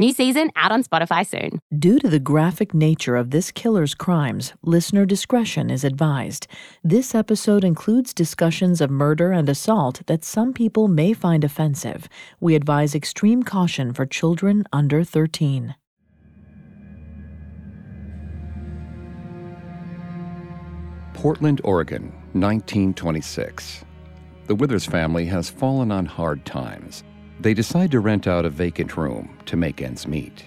New season out on Spotify soon. Due to the graphic nature of this killer's crimes, listener discretion is advised. This episode includes discussions of murder and assault that some people may find offensive. We advise extreme caution for children under 13. Portland, Oregon, 1926. The Withers family has fallen on hard times. They decide to rent out a vacant room to make ends meet.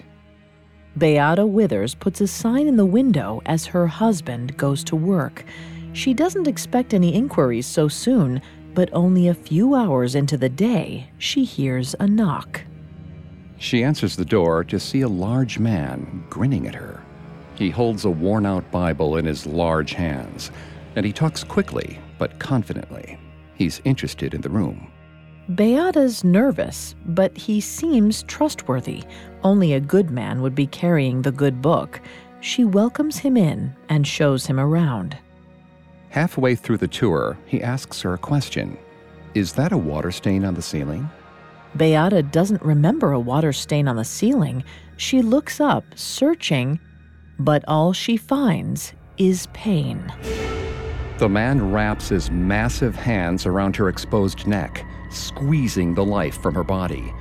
Beata Withers puts a sign in the window as her husband goes to work. She doesn't expect any inquiries so soon, but only a few hours into the day, she hears a knock. She answers the door to see a large man grinning at her. He holds a worn out Bible in his large hands, and he talks quickly but confidently. He's interested in the room. Beata's nervous, but he seems trustworthy. Only a good man would be carrying the good book. She welcomes him in and shows him around. Halfway through the tour, he asks her a question Is that a water stain on the ceiling? Beata doesn't remember a water stain on the ceiling. She looks up, searching, but all she finds is pain. The man wraps his massive hands around her exposed neck, squeezing the life from her body.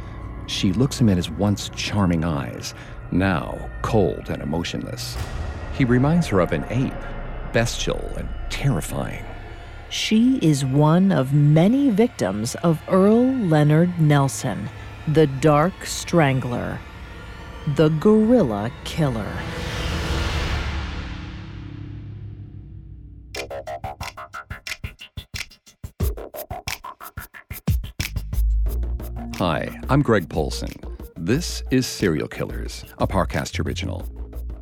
She looks him in his once charming eyes, now cold and emotionless. He reminds her of an ape, bestial and terrifying. She is one of many victims of Earl Leonard Nelson, the Dark Strangler, the Gorilla Killer. Hi, I'm Greg Polcyn. This is Serial Killers, a Parcast original.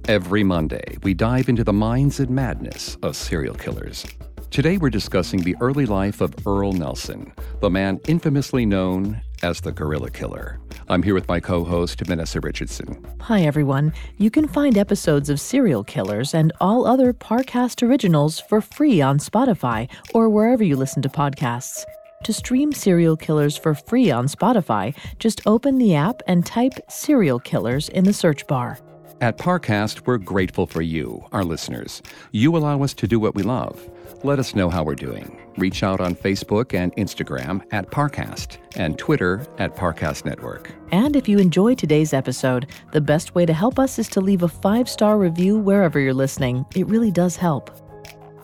Every Monday, we dive into the minds and madness of serial killers. Today, we're discussing the early life of Earl Nelson, the man infamously known as the Gorilla Killer. I'm here with my co host, Vanessa Richardson. Hi, everyone. You can find episodes of Serial Killers and all other Parcast originals for free on Spotify or wherever you listen to podcasts. To stream Serial Killers for free on Spotify, just open the app and type Serial Killers in the search bar. At Parcast, we're grateful for you, our listeners. You allow us to do what we love. Let us know how we're doing. Reach out on Facebook and Instagram at Parcast and Twitter at Parcast Network. And if you enjoy today's episode, the best way to help us is to leave a five star review wherever you're listening. It really does help.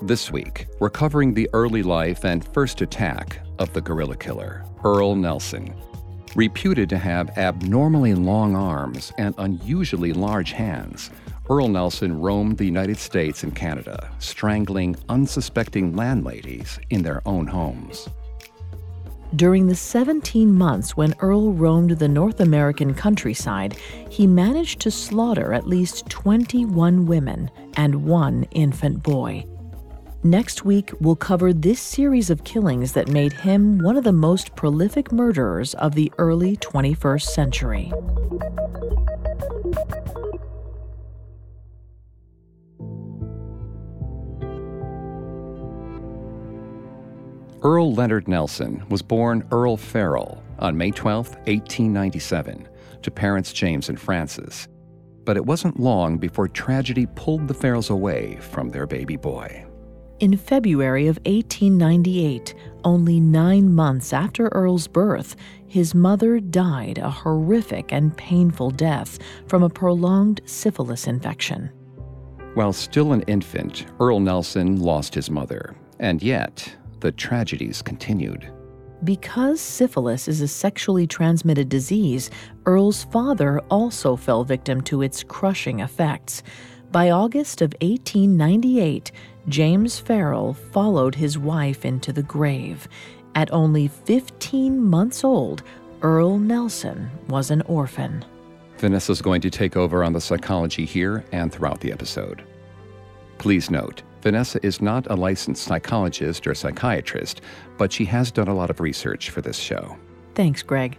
This week, we're covering the early life and first attack of the gorilla killer, Earl Nelson. Reputed to have abnormally long arms and unusually large hands, Earl Nelson roamed the United States and Canada, strangling unsuspecting landladies in their own homes. During the 17 months when Earl roamed the North American countryside, he managed to slaughter at least 21 women and one infant boy. Next week, we'll cover this series of killings that made him one of the most prolific murderers of the early 21st century. Earl Leonard Nelson was born Earl Farrell on May 12, 1897, to parents James and Frances. But it wasn't long before tragedy pulled the Farrells away from their baby boy. In February of 1898, only nine months after Earl's birth, his mother died a horrific and painful death from a prolonged syphilis infection. While still an infant, Earl Nelson lost his mother, and yet the tragedies continued. Because syphilis is a sexually transmitted disease, Earl's father also fell victim to its crushing effects. By August of 1898, James Farrell followed his wife into the grave. At only 15 months old, Earl Nelson was an orphan. Vanessa's going to take over on the psychology here and throughout the episode. Please note, Vanessa is not a licensed psychologist or psychiatrist, but she has done a lot of research for this show. Thanks, Greg.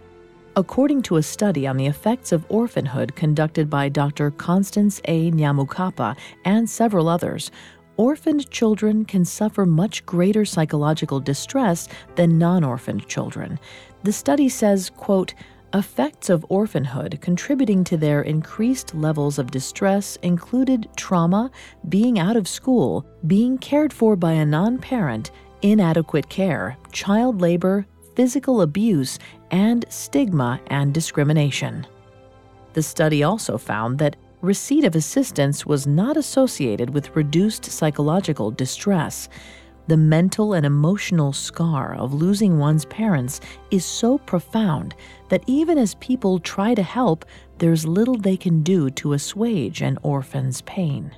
According to a study on the effects of orphanhood conducted by Dr. Constance A. Nyamukapa and several others, orphaned children can suffer much greater psychological distress than non-orphaned children. The study says, quote, Effects of orphanhood contributing to their increased levels of distress included trauma, being out of school, being cared for by a non parent, inadequate care, child labor, physical abuse, and stigma and discrimination. The study also found that receipt of assistance was not associated with reduced psychological distress. The mental and emotional scar of losing one's parents is so profound that even as people try to help, there's little they can do to assuage an orphan's pain.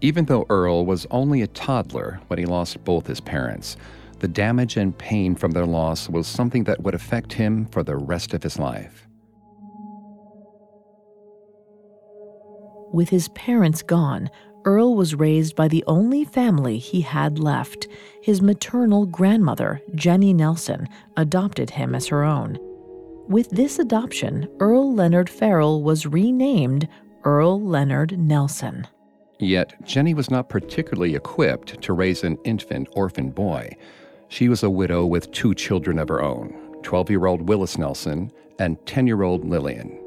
Even though Earl was only a toddler when he lost both his parents, the damage and pain from their loss was something that would affect him for the rest of his life. With his parents gone, Earl was raised by the only family he had left. His maternal grandmother, Jenny Nelson, adopted him as her own. With this adoption, Earl Leonard Farrell was renamed Earl Leonard Nelson. Yet, Jenny was not particularly equipped to raise an infant orphan boy. She was a widow with two children of her own 12 year old Willis Nelson and 10 year old Lillian.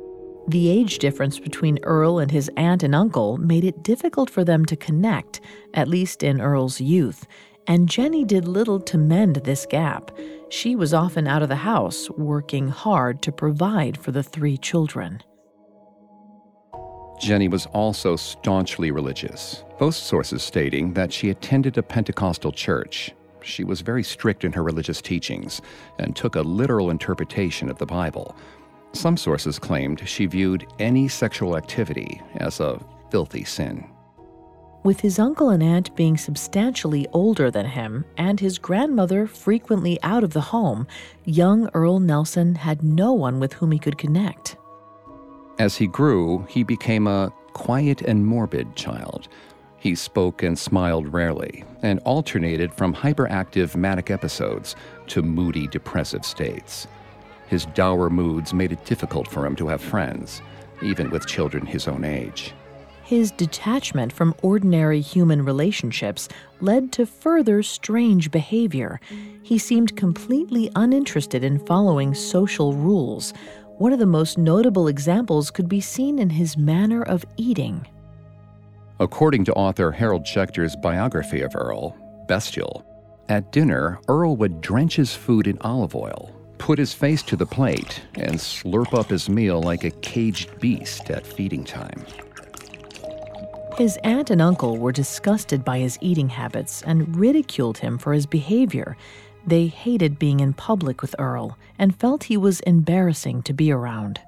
The age difference between Earl and his aunt and uncle made it difficult for them to connect, at least in Earl's youth, and Jenny did little to mend this gap. She was often out of the house, working hard to provide for the three children. Jenny was also staunchly religious, both sources stating that she attended a Pentecostal church. She was very strict in her religious teachings and took a literal interpretation of the Bible some sources claimed she viewed any sexual activity as a filthy sin. With his uncle and aunt being substantially older than him and his grandmother frequently out of the home, young Earl Nelson had no one with whom he could connect. As he grew, he became a quiet and morbid child. He spoke and smiled rarely and alternated from hyperactive manic episodes to moody depressive states. His dour moods made it difficult for him to have friends, even with children his own age. His detachment from ordinary human relationships led to further strange behavior. He seemed completely uninterested in following social rules. One of the most notable examples could be seen in his manner of eating. According to author Harold Schechter's biography of Earl, Bestial, at dinner, Earl would drench his food in olive oil put his face to the plate, and slurp up his meal like a caged beast at feeding time. His aunt and uncle were disgusted by his eating habits and ridiculed him for his behavior. They hated being in public with Earl and felt he was embarrassing to be around.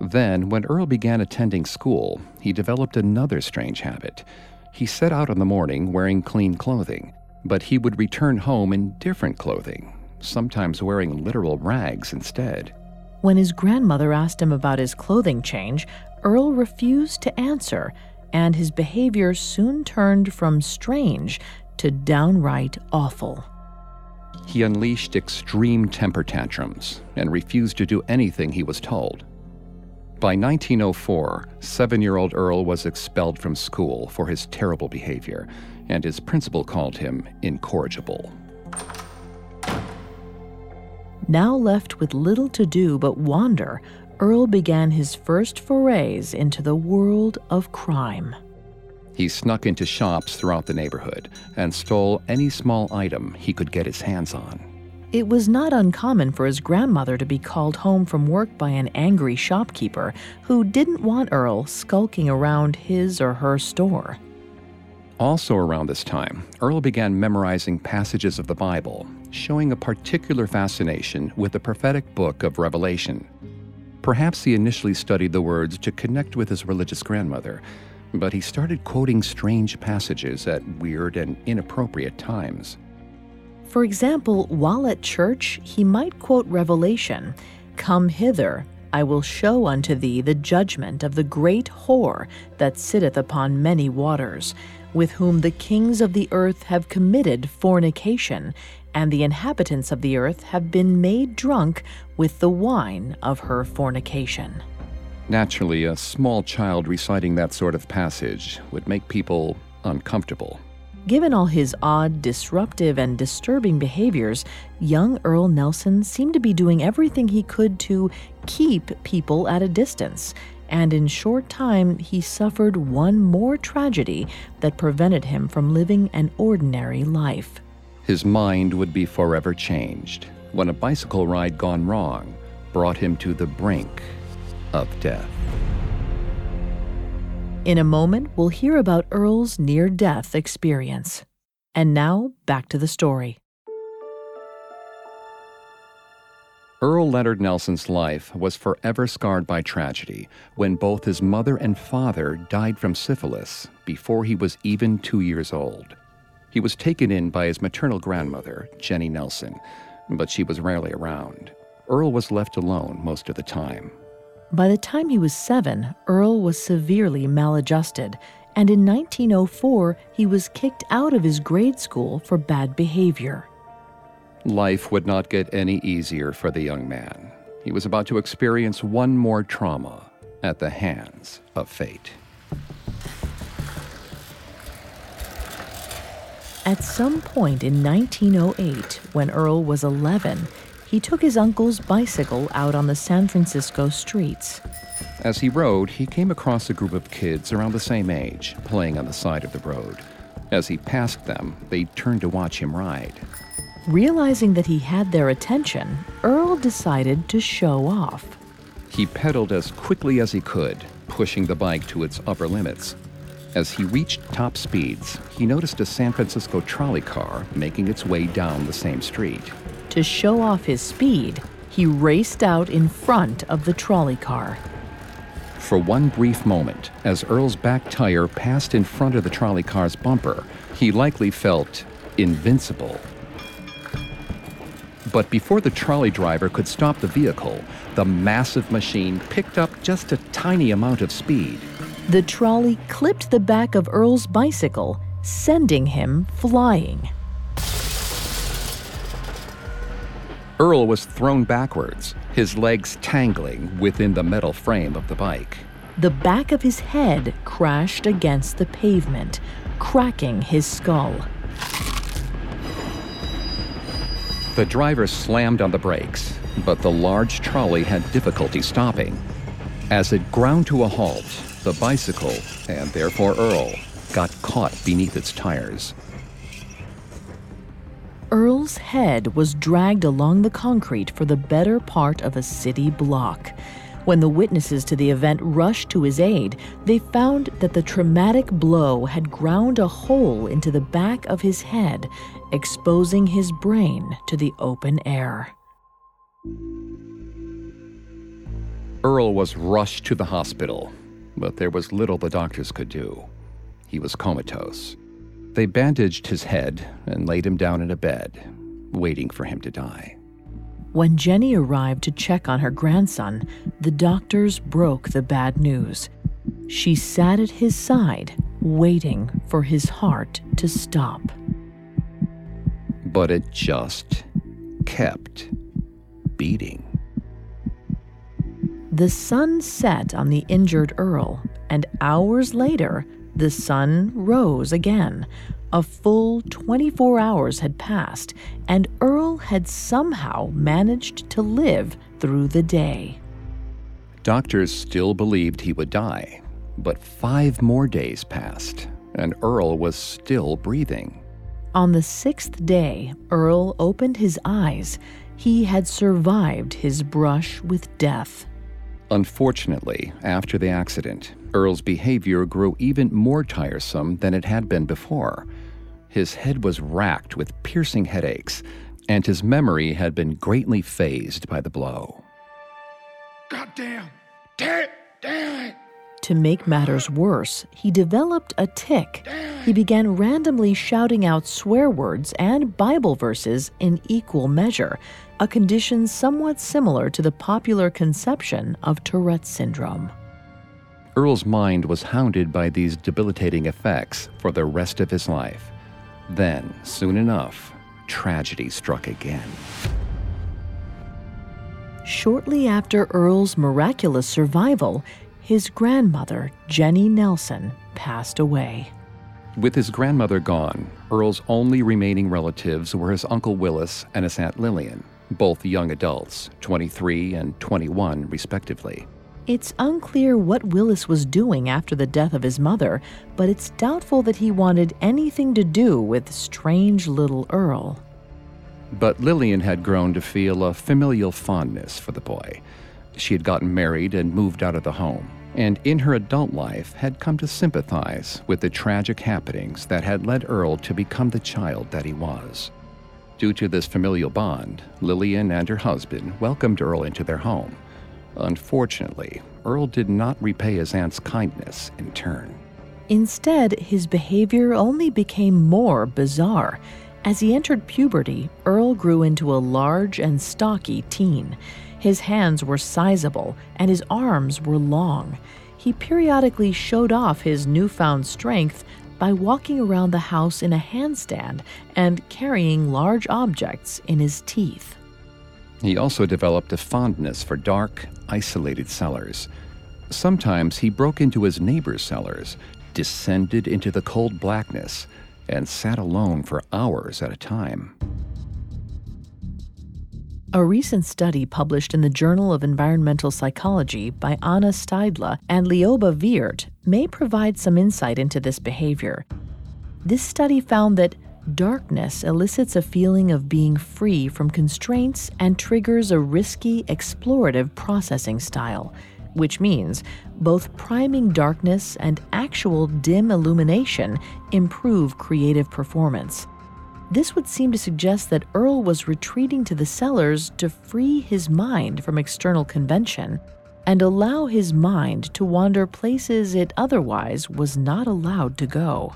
Then, when Earl began attending school, he developed another strange habit. He set out in the morning wearing clean clothing but he would return home in different clothing, sometimes wearing literal rags instead. When his grandmother asked him about his clothing change, Earl refused to answer, and his behavior soon turned from strange to downright awful. He unleashed extreme temper tantrums and refused to do anything he was told. By 1904, seven year old Earl was expelled from school for his terrible behavior and his principal called him incorrigible. Now left with little to do but wander, Earl began his first forays into the world of crime. He snuck into shops throughout the neighborhood and stole any small item he could get his hands on. It was not uncommon for his grandmother to be called home from work by an angry shopkeeper who didn't want Earl skulking around his or her store. Also, around this time, Earl began memorizing passages of the Bible, showing a particular fascination with the prophetic book of Revelation. Perhaps he initially studied the words to connect with his religious grandmother, but he started quoting strange passages at weird and inappropriate times. For example, while at church, he might quote Revelation Come hither, I will show unto thee the judgment of the great whore that sitteth upon many waters, with whom the kings of the earth have committed fornication, and the inhabitants of the earth have been made drunk with the wine of her fornication. Naturally, a small child reciting that sort of passage would make people uncomfortable. Given all his odd, disruptive, and disturbing behaviors, young Earl Nelson seemed to be doing everything he could to keep people at a distance. And in short time, he suffered one more tragedy that prevented him from living an ordinary life. His mind would be forever changed when a bicycle ride gone wrong brought him to the brink of death. In a moment, we'll hear about Earl's near death experience. And now, back to the story. Earl Leonard Nelson's life was forever scarred by tragedy when both his mother and father died from syphilis before he was even two years old. He was taken in by his maternal grandmother, Jenny Nelson, but she was rarely around. Earl was left alone most of the time. By the time he was seven, Earl was severely maladjusted, and in 1904 he was kicked out of his grade school for bad behavior. Life would not get any easier for the young man. He was about to experience one more trauma at the hands of fate. At some point in 1908, when Earl was 11, he took his uncle's bicycle out on the San Francisco streets. As he rode, he came across a group of kids around the same age, playing on the side of the road. As he passed them, they turned to watch him ride. Realizing that he had their attention, Earl decided to show off. He pedaled as quickly as he could, pushing the bike to its upper limits. As he reached top speeds, he noticed a San Francisco trolley car making its way down the same street. To show off his speed, he raced out in front of the trolley car. For one brief moment, as Earl's back tire passed in front of the trolley car's bumper, he likely felt invincible. But before the trolley driver could stop the vehicle, the massive machine picked up just a tiny amount of speed. The trolley clipped the back of Earl's bicycle, sending him flying. Earl was thrown backwards, his legs tangling within the metal frame of the bike. The back of his head crashed against the pavement, cracking his skull. The driver slammed on the brakes, but the large trolley had difficulty stopping. As it ground to a halt, the bicycle, and therefore Earl, got caught beneath its tires. Earl's head was dragged along the concrete for the better part of a city block. When the witnesses to the event rushed to his aid, they found that the traumatic blow had ground a hole into the back of his head, exposing his brain to the open air. Earl was rushed to the hospital, but there was little the doctors could do. He was comatose. They bandaged his head and laid him down in a bed, waiting for him to die. When Jenny arrived to check on her grandson, the doctors broke the bad news. She sat at his side, waiting for his heart to stop. But it just kept beating. The sun set on the injured Earl, and hours later, the sun rose again, A full 24 hours had passed, and Earl had somehow managed to live through the day. Doctors still believed he would die, but five more days passed, and Earl was still breathing. On the sixth day, Earl opened his eyes. He had survived his brush with death. Unfortunately, after the accident, Earl's behavior grew even more tiresome than it had been before. His head was racked with piercing headaches, and his memory had been greatly phased by the blow. God damn! Damn! Damn it! To make matters worse, he developed a tic. He began randomly shouting out swear words and Bible verses in equal measure, a condition somewhat similar to the popular conception of Tourette's syndrome. Earl's mind was hounded by these debilitating effects for the rest of his life. Then, soon enough, tragedy struck again. Shortly after Earl's miraculous survival, his grandmother, Jenny Nelson, passed away. With his grandmother gone, Earl's only remaining relatives were his Uncle Willis and his Aunt Lillian, both young adults, 23 and 21, respectively. It's unclear what Willis was doing after the death of his mother, but it's doubtful that he wanted anything to do with strange little Earl. But Lillian had grown to feel a familial fondness for the boy. She had gotten married and moved out of the home, and in her adult life had come to sympathize with the tragic happenings that had led Earl to become the child that he was. Due to this familial bond, Lillian and her husband welcomed Earl into their home Unfortunately, Earl did not repay his aunt's kindness in turn. Instead, his behavior only became more bizarre. As he entered puberty, Earl grew into a large and stocky teen. His hands were sizable and his arms were long. He periodically showed off his newfound strength by walking around the house in a handstand and carrying large objects in his teeth. He also developed a fondness for dark, isolated cellars. Sometimes he broke into his neighbor's cellars, descended into the cold blackness, and sat alone for hours at a time. A recent study published in the Journal of Environmental Psychology by Anna Steidle and Lioba Werth may provide some insight into this behavior. This study found that Darkness elicits a feeling of being free from constraints and triggers a risky, explorative processing style, which means both priming darkness and actual dim illumination improve creative performance. This would seem to suggest that Earl was retreating to the cellars to free his mind from external convention and allow his mind to wander places it otherwise was not allowed to go.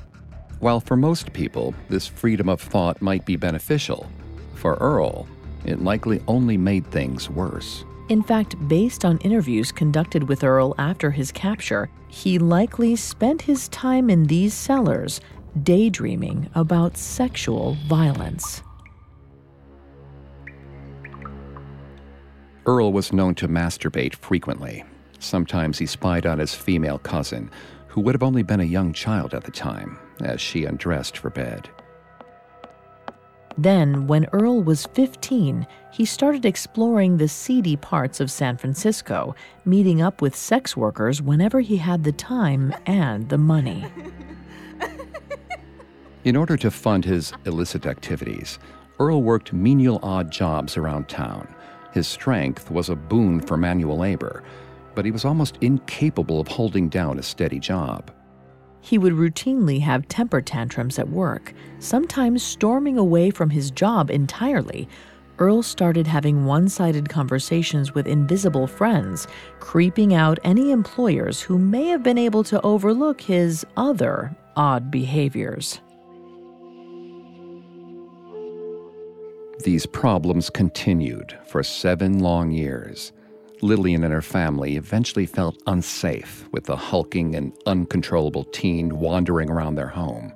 While for most people, this freedom of thought might be beneficial, for Earl, it likely only made things worse. In fact, based on interviews conducted with Earl after his capture, he likely spent his time in these cellars daydreaming about sexual violence. Earl was known to masturbate frequently. Sometimes he spied on his female cousin, who would have only been a young child at the time, as she undressed for bed. Then, when Earl was 15, he started exploring the seedy parts of San Francisco, meeting up with sex workers whenever he had the time and the money. In order to fund his illicit activities, Earl worked menial odd jobs around town. His strength was a boon for manual labor, but he was almost incapable of holding down a steady job. He would routinely have temper tantrums at work, sometimes storming away from his job entirely. Earl started having one sided conversations with invisible friends, creeping out any employers who may have been able to overlook his other odd behaviors. These problems continued for seven long years. Lillian and her family eventually felt unsafe with the hulking and uncontrollable teen wandering around their home.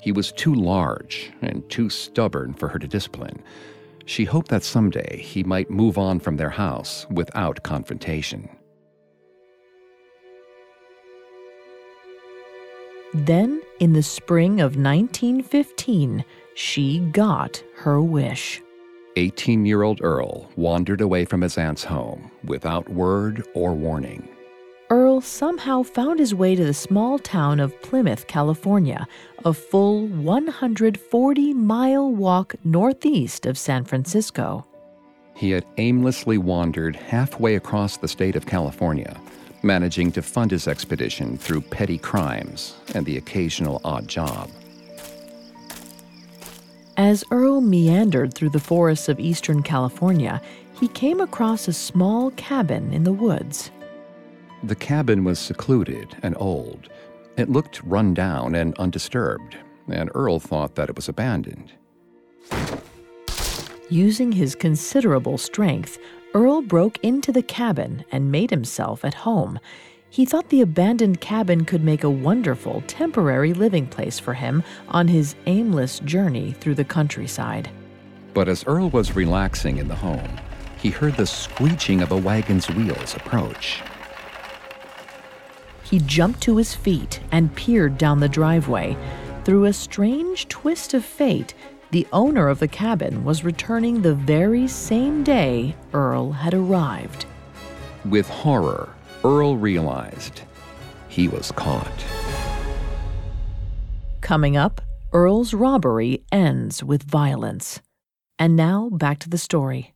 He was too large and too stubborn for her to discipline. She hoped that someday he might move on from their house without confrontation. Then, in the spring of 1915, she got her wish. 18 year old Earl wandered away from his aunt's home without word or warning. Earl somehow found his way to the small town of Plymouth, California, a full 140 mile walk northeast of San Francisco. He had aimlessly wandered halfway across the state of California, managing to fund his expedition through petty crimes and the occasional odd job. As Earl meandered through the forests of eastern California, he came across a small cabin in the woods. The cabin was secluded and old. It looked run down and undisturbed, and Earl thought that it was abandoned. Using his considerable strength, Earl broke into the cabin and made himself at home. He thought the abandoned cabin could make a wonderful temporary living place for him on his aimless journey through the countryside. But as Earl was relaxing in the home, he heard the screeching of a wagon's wheels approach. He jumped to his feet and peered down the driveway. Through a strange twist of fate, the owner of the cabin was returning the very same day Earl had arrived. With horror, Earl realized he was caught. Coming up, Earl's robbery ends with violence. And now back to the story.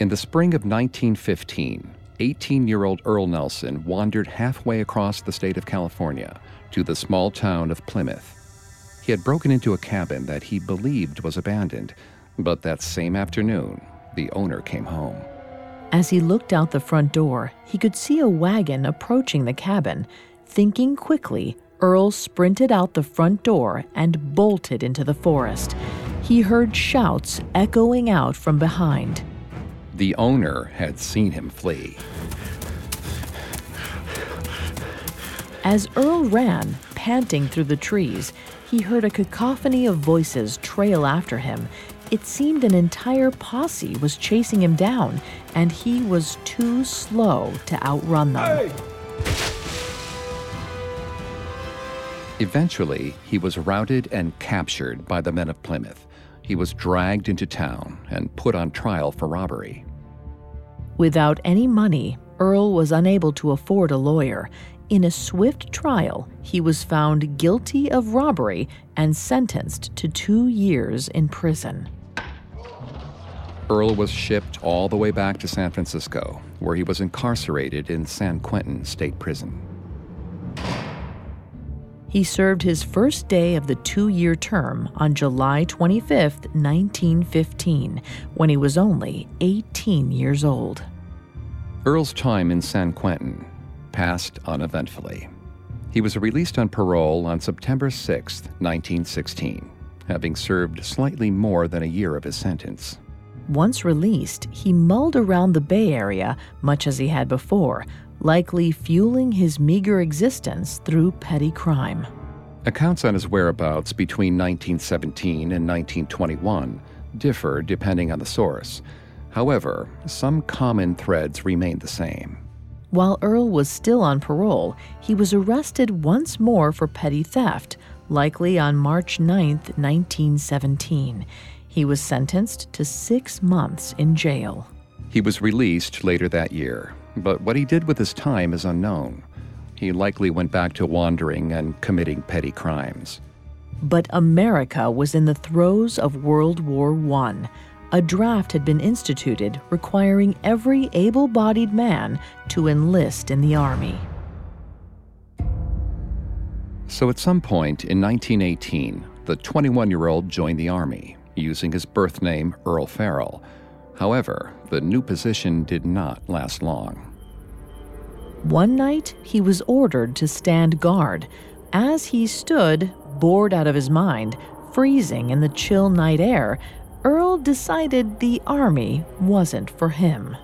In the spring of 1915, 18 year old Earl Nelson wandered halfway across the state of California to the small town of Plymouth. He had broken into a cabin that he believed was abandoned, but that same afternoon, the owner came home. As he looked out the front door, he could see a wagon approaching the cabin. Thinking quickly, Earl sprinted out the front door and bolted into the forest. He heard shouts echoing out from behind. The owner had seen him flee. As Earl ran, panting through the trees, he heard a cacophony of voices trail after him. It seemed an entire posse was chasing him down, and he was too slow to outrun them. Hey! Eventually, he was routed and captured by the men of Plymouth. He was dragged into town and put on trial for robbery. Without any money, Earl was unable to afford a lawyer. In a swift trial, he was found guilty of robbery and sentenced to two years in prison. Earl was shipped all the way back to San Francisco, where he was incarcerated in San Quentin State Prison. He served his first day of the two year term on July 25, 1915, when he was only 18 years old. Earl's time in San Quentin passed uneventfully. He was released on parole on September 6, 1916, having served slightly more than a year of his sentence. Once released, he mulled around the Bay Area much as he had before, likely fueling his meager existence through petty crime. Accounts on his whereabouts between 1917 and 1921 differ depending on the source. However, some common threads remain the same. While Earl was still on parole, he was arrested once more for petty theft, likely on March 9, 1917. He was sentenced to six months in jail. He was released later that year, but what he did with his time is unknown. He likely went back to wandering and committing petty crimes. But America was in the throes of World War I a draft had been instituted requiring every able bodied man to enlist in the Army. So at some point in 1918, the 21 year old joined the Army, using his birth name Earl Farrell. However, the new position did not last long. One night, he was ordered to stand guard. As he stood, bored out of his mind, freezing in the chill night air, Earl decided the army wasn't for him.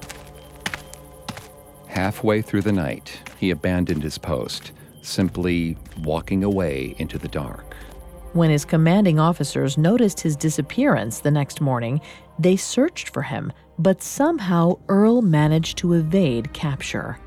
Halfway through the night, he abandoned his post, simply walking away into the dark. When his commanding officers noticed his disappearance the next morning, they searched for him, but somehow Earl managed to evade capture.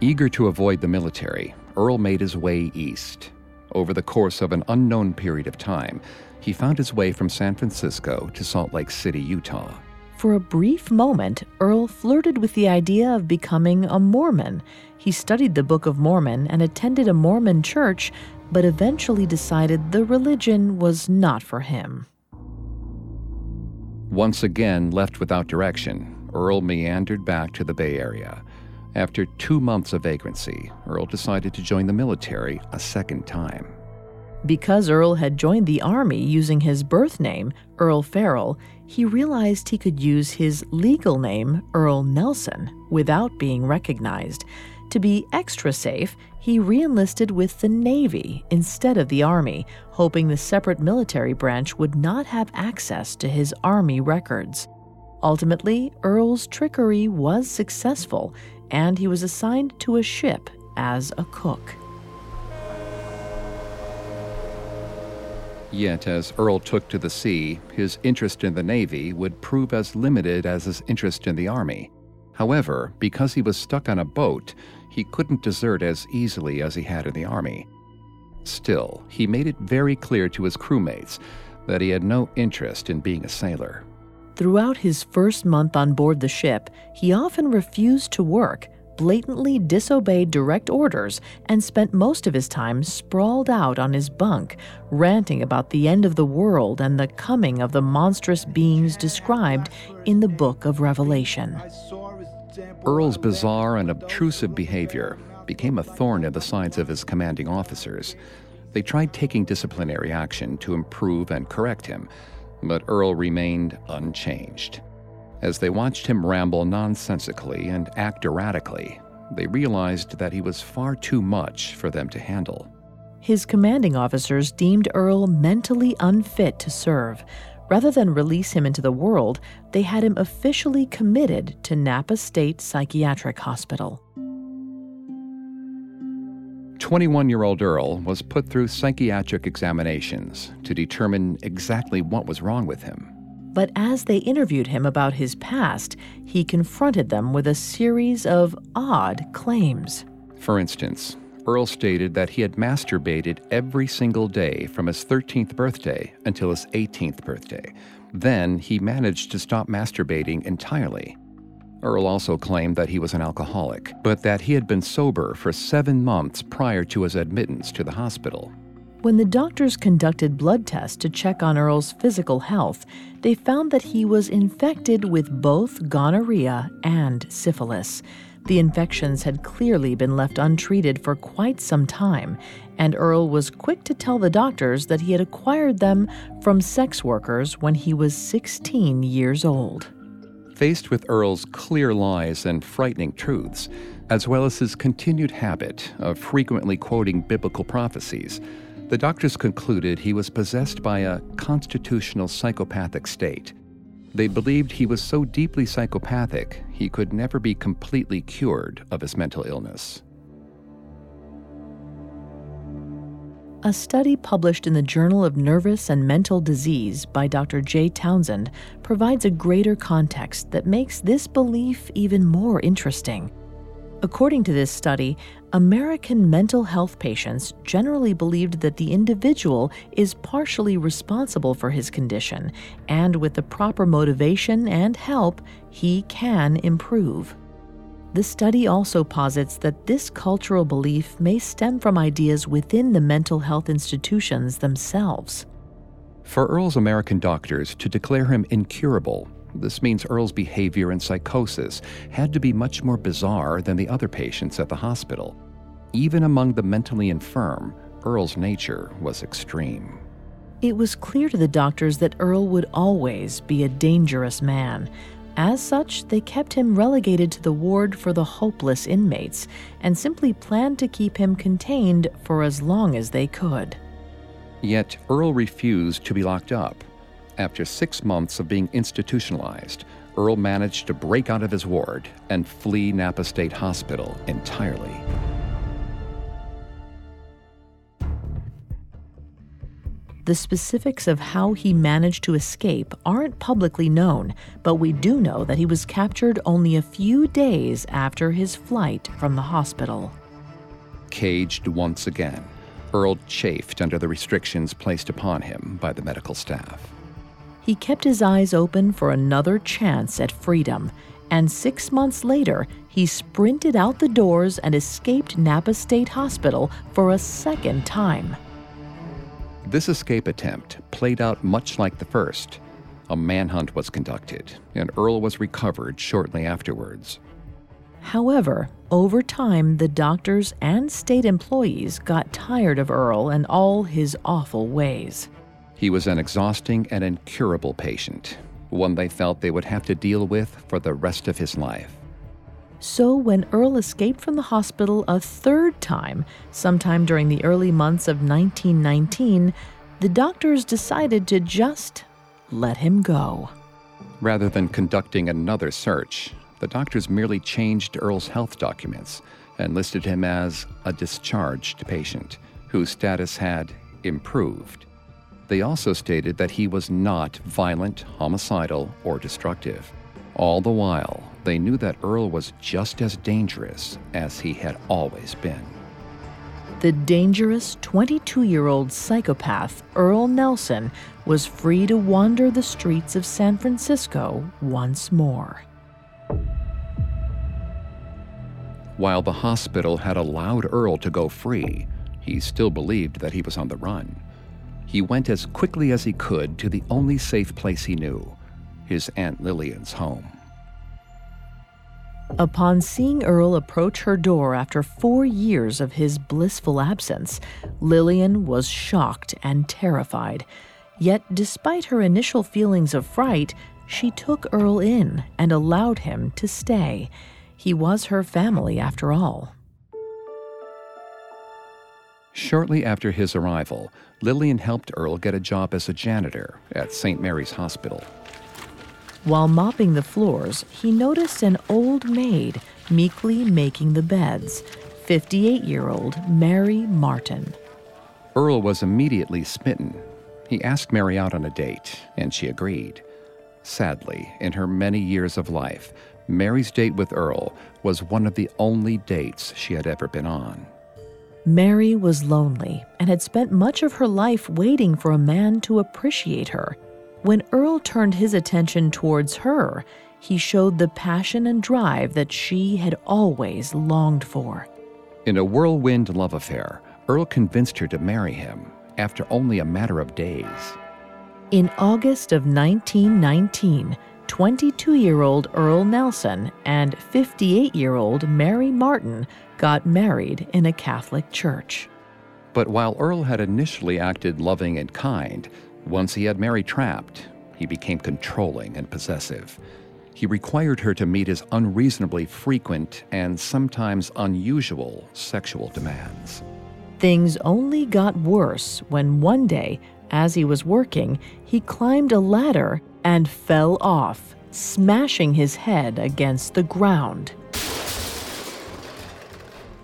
Eager to avoid the military, Earl made his way east. Over the course of an unknown period of time, he found his way from San Francisco to Salt Lake City, Utah. For a brief moment, Earl flirted with the idea of becoming a Mormon. He studied the Book of Mormon and attended a Mormon church, but eventually decided the religion was not for him. Once again left without direction, Earl meandered back to the Bay Area. After two months of vagrancy, Earl decided to join the military a second time. Because Earl had joined the Army using his birth name, Earl Farrell, he realized he could use his legal name, Earl Nelson, without being recognized. To be extra safe, he reenlisted with the Navy instead of the Army, hoping the separate military branch would not have access to his Army records. Ultimately, Earl's trickery was successful, and he was assigned to a ship as a cook. Yet, as Earl took to the sea, his interest in the Navy would prove as limited as his interest in the Army. However, because he was stuck on a boat, he couldn't desert as easily as he had in the Army. Still, he made it very clear to his crewmates that he had no interest in being a sailor. Throughout his first month on board the ship, he often refused to work, blatantly disobeyed direct orders, and spent most of his time sprawled out on his bunk, ranting about the end of the world and the coming of the monstrous beings described in the book of Revelation. Earl's bizarre and obtrusive behavior became a thorn in the sides of his commanding officers. They tried taking disciplinary action to improve and correct him but Earl remained unchanged. As they watched him ramble nonsensically and act erratically, they realized that he was far too much for them to handle. His commanding officers deemed Earl mentally unfit to serve. Rather than release him into the world, they had him officially committed to Napa State Psychiatric Hospital. 21 year old Earl was put through psychiatric examinations to determine exactly what was wrong with him. But as they interviewed him about his past, he confronted them with a series of odd claims. For instance, Earl stated that he had masturbated every single day from his 13th birthday until his 18th birthday. Then he managed to stop masturbating entirely. Earl also claimed that he was an alcoholic, but that he had been sober for seven months prior to his admittance to the hospital. When the doctors conducted blood tests to check on Earl's physical health, they found that he was infected with both gonorrhea and syphilis. The infections had clearly been left untreated for quite some time, and Earl was quick to tell the doctors that he had acquired them from sex workers when he was 16 years old. Faced with Earl's clear lies and frightening truths, as well as his continued habit of frequently quoting biblical prophecies, the doctors concluded he was possessed by a constitutional psychopathic state. They believed he was so deeply psychopathic he could never be completely cured of his mental illness. A study published in the Journal of Nervous and Mental Disease by Dr. Jay Townsend provides a greater context that makes this belief even more interesting. According to this study, American mental health patients generally believed that the individual is partially responsible for his condition, and with the proper motivation and help, he can improve. The study also posits that this cultural belief may stem from ideas within the mental health institutions themselves. For Earl's American doctors to declare him incurable, this means Earl's behavior and psychosis had to be much more bizarre than the other patients at the hospital. Even among the mentally infirm, Earl's nature was extreme. It was clear to the doctors that Earl would always be a dangerous man, as such, they kept him relegated to the ward for the hopeless inmates and simply planned to keep him contained for as long as they could. Yet Earl refused to be locked up. After six months of being institutionalized, Earl managed to break out of his ward and flee Napa State Hospital entirely. The specifics of how he managed to escape aren't publicly known, but we do know that he was captured only a few days after his flight from the hospital. Caged once again, Earl chafed under the restrictions placed upon him by the medical staff. He kept his eyes open for another chance at freedom, and six months later, he sprinted out the doors and escaped Napa State Hospital for a second time. This escape attempt played out much like the first. A manhunt was conducted, and Earle was recovered shortly afterwards. However, over time, the doctors and state employees got tired of Earle and all his awful ways. He was an exhausting and incurable patient, one they felt they would have to deal with for the rest of his life. So, when Earle escaped from the hospital a third time, sometime during the early months of 1919, the doctors decided to just let him go. Rather than conducting another search, the doctors merely changed Earle's health documents and listed him as a discharged patient whose status had improved. They also stated that he was not violent, homicidal, or destructive. All the while, they knew that Earle was just as dangerous as he had always been. The dangerous 22 year old psychopath Earle Nelson was free to wander the streets of San Francisco once more. While the hospital had allowed Earle to go free, he still believed that he was on the run. He went as quickly as he could to the only safe place he knew his Aunt Lillian's home. Upon seeing Earle approach her door after four years of his blissful absence, Lillian was shocked and terrified. Yet, despite her initial feelings of fright, she took Earle in and allowed him to stay. He was her family after all. Shortly after his arrival, Lillian helped Earle get a job as a janitor at St. Mary's Hospital. While mopping the floors, he noticed an old maid meekly making the beds 58 year old Mary Martin. Earle was immediately smitten. He asked Mary out on a date, and she agreed. Sadly, in her many years of life, Mary's date with Earle was one of the only dates she had ever been on. Mary was lonely and had spent much of her life waiting for a man to appreciate her. When Earle turned his attention towards her, he showed the passion and drive that she had always longed for. In a whirlwind love affair, Earle convinced her to marry him after only a matter of days. In August of 1919, 22 year old Earle Nelson and 58 year old Mary Martin got married in a Catholic church. But while Earle had initially acted loving and kind, once he had Mary trapped, he became controlling and possessive. He required her to meet his unreasonably frequent and sometimes unusual sexual demands. Things only got worse when one day, as he was working, he climbed a ladder and fell off, smashing his head against the ground.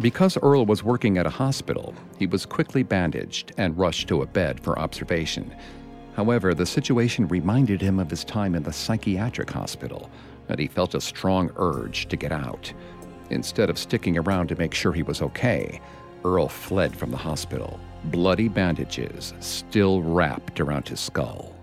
Because Earle was working at a hospital, he was quickly bandaged and rushed to a bed for observation. However, the situation reminded him of his time in the psychiatric hospital, and he felt a strong urge to get out. Instead of sticking around to make sure he was okay, Earle fled from the hospital, bloody bandages still wrapped around his skull.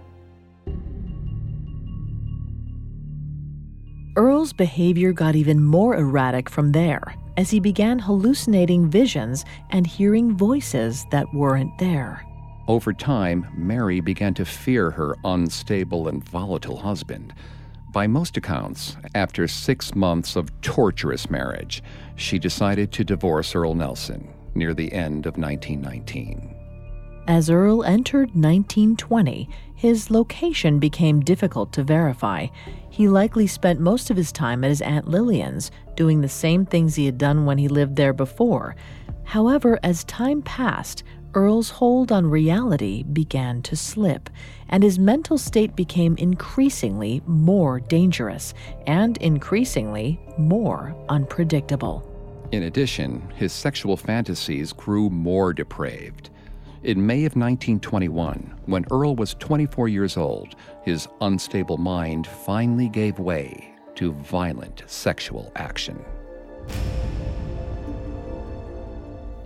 Earle's behavior got even more erratic from there as he began hallucinating visions and hearing voices that weren't there. Over time, Mary began to fear her unstable and volatile husband. By most accounts, after six months of torturous marriage, she decided to divorce Earle Nelson near the end of 1919. As Earle entered 1920, his location became difficult to verify. He likely spent most of his time at his Aunt Lillian's, doing the same things he had done when he lived there before. However, as time passed, Earle's hold on reality began to slip, and his mental state became increasingly more dangerous and increasingly more unpredictable. In addition, his sexual fantasies grew more depraved. In May of 1921, when Earle was 24 years old, his unstable mind finally gave way to violent sexual action.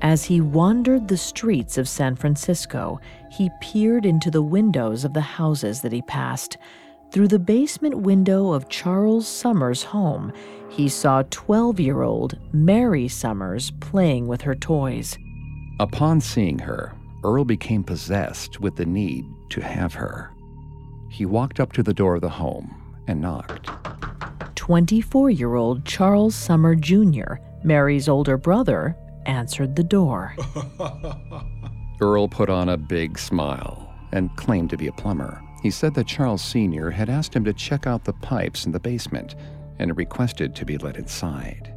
As he wandered the streets of San Francisco, he peered into the windows of the houses that he passed. Through the basement window of Charles Summers' home, he saw 12 year old Mary Summers playing with her toys. Upon seeing her, Earle became possessed with the need to have her. He walked up to the door of the home and knocked. 24 year old Charles Summer Jr., Mary's older brother, answered the door. Earle put on a big smile and claimed to be a plumber. He said that Charles Sr. had asked him to check out the pipes in the basement and requested to be let inside.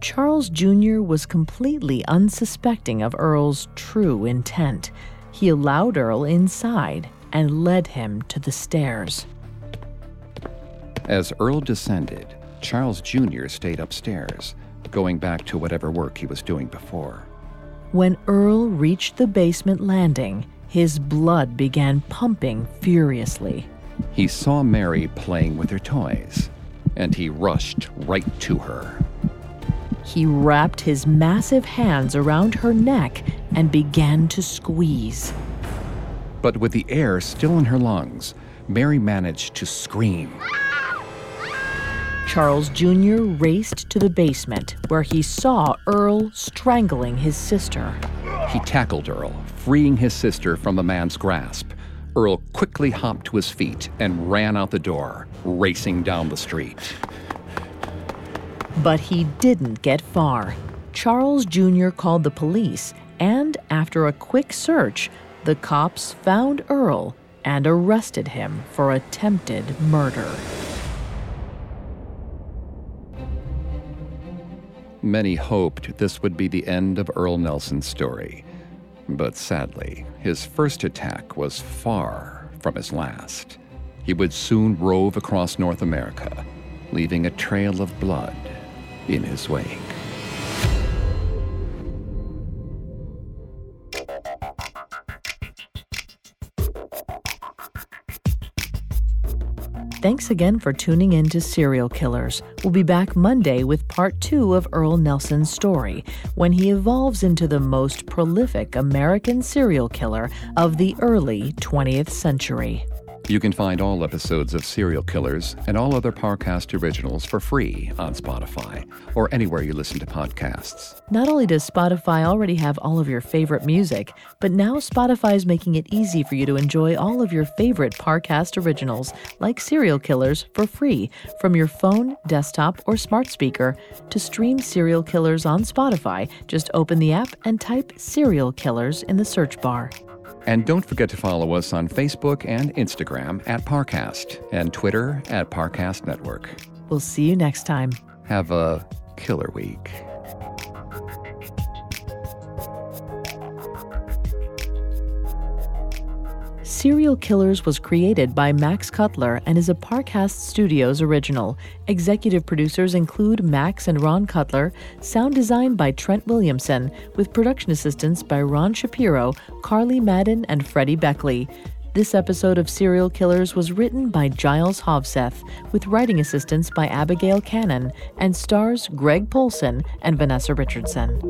Charles Jr. was completely unsuspecting of Earle's true intent. He allowed Earle inside and led him to the stairs. As Earle descended, Charles Jr. stayed upstairs, going back to whatever work he was doing before. When Earle reached the basement landing, his blood began pumping furiously. He saw Mary playing with her toys, and he rushed right to her. He wrapped his massive hands around her neck and began to squeeze. But with the air still in her lungs, Mary managed to scream. Charles Jr. raced to the basement where he saw Earle strangling his sister. He tackled Earle, freeing his sister from the man's grasp. Earle quickly hopped to his feet and ran out the door, racing down the street. But he didn't get far. Charles Jr. called the police, and after a quick search, the cops found Earle and arrested him for attempted murder. Many hoped this would be the end of Earle Nelson's story. But sadly, his first attack was far from his last. He would soon rove across North America, leaving a trail of blood in his wake. Thanks again for tuning in to Serial Killers. We'll be back Monday with part two of Earle Nelson's story when he evolves into the most prolific American serial killer of the early 20th century. You can find all episodes of Serial Killers and all other Parcast originals for free on Spotify or anywhere you listen to podcasts. Not only does Spotify already have all of your favorite music, but now Spotify is making it easy for you to enjoy all of your favorite Parcast originals, like Serial Killers, for free from your phone, desktop, or smart speaker. To stream Serial Killers on Spotify, just open the app and type Serial Killers in the search bar. And don't forget to follow us on Facebook and Instagram at Parcast and Twitter at Parcast Network. We'll see you next time. Have a killer week. Serial Killers was created by Max Cutler and is a Parcast Studios original. Executive producers include Max and Ron Cutler, sound design by Trent Williamson, with production assistance by Ron Shapiro, Carly Madden, and Freddie Beckley. This episode of Serial Killers was written by Giles Hovseth, with writing assistance by Abigail Cannon, and stars Greg Polcyn and Vanessa Richardson.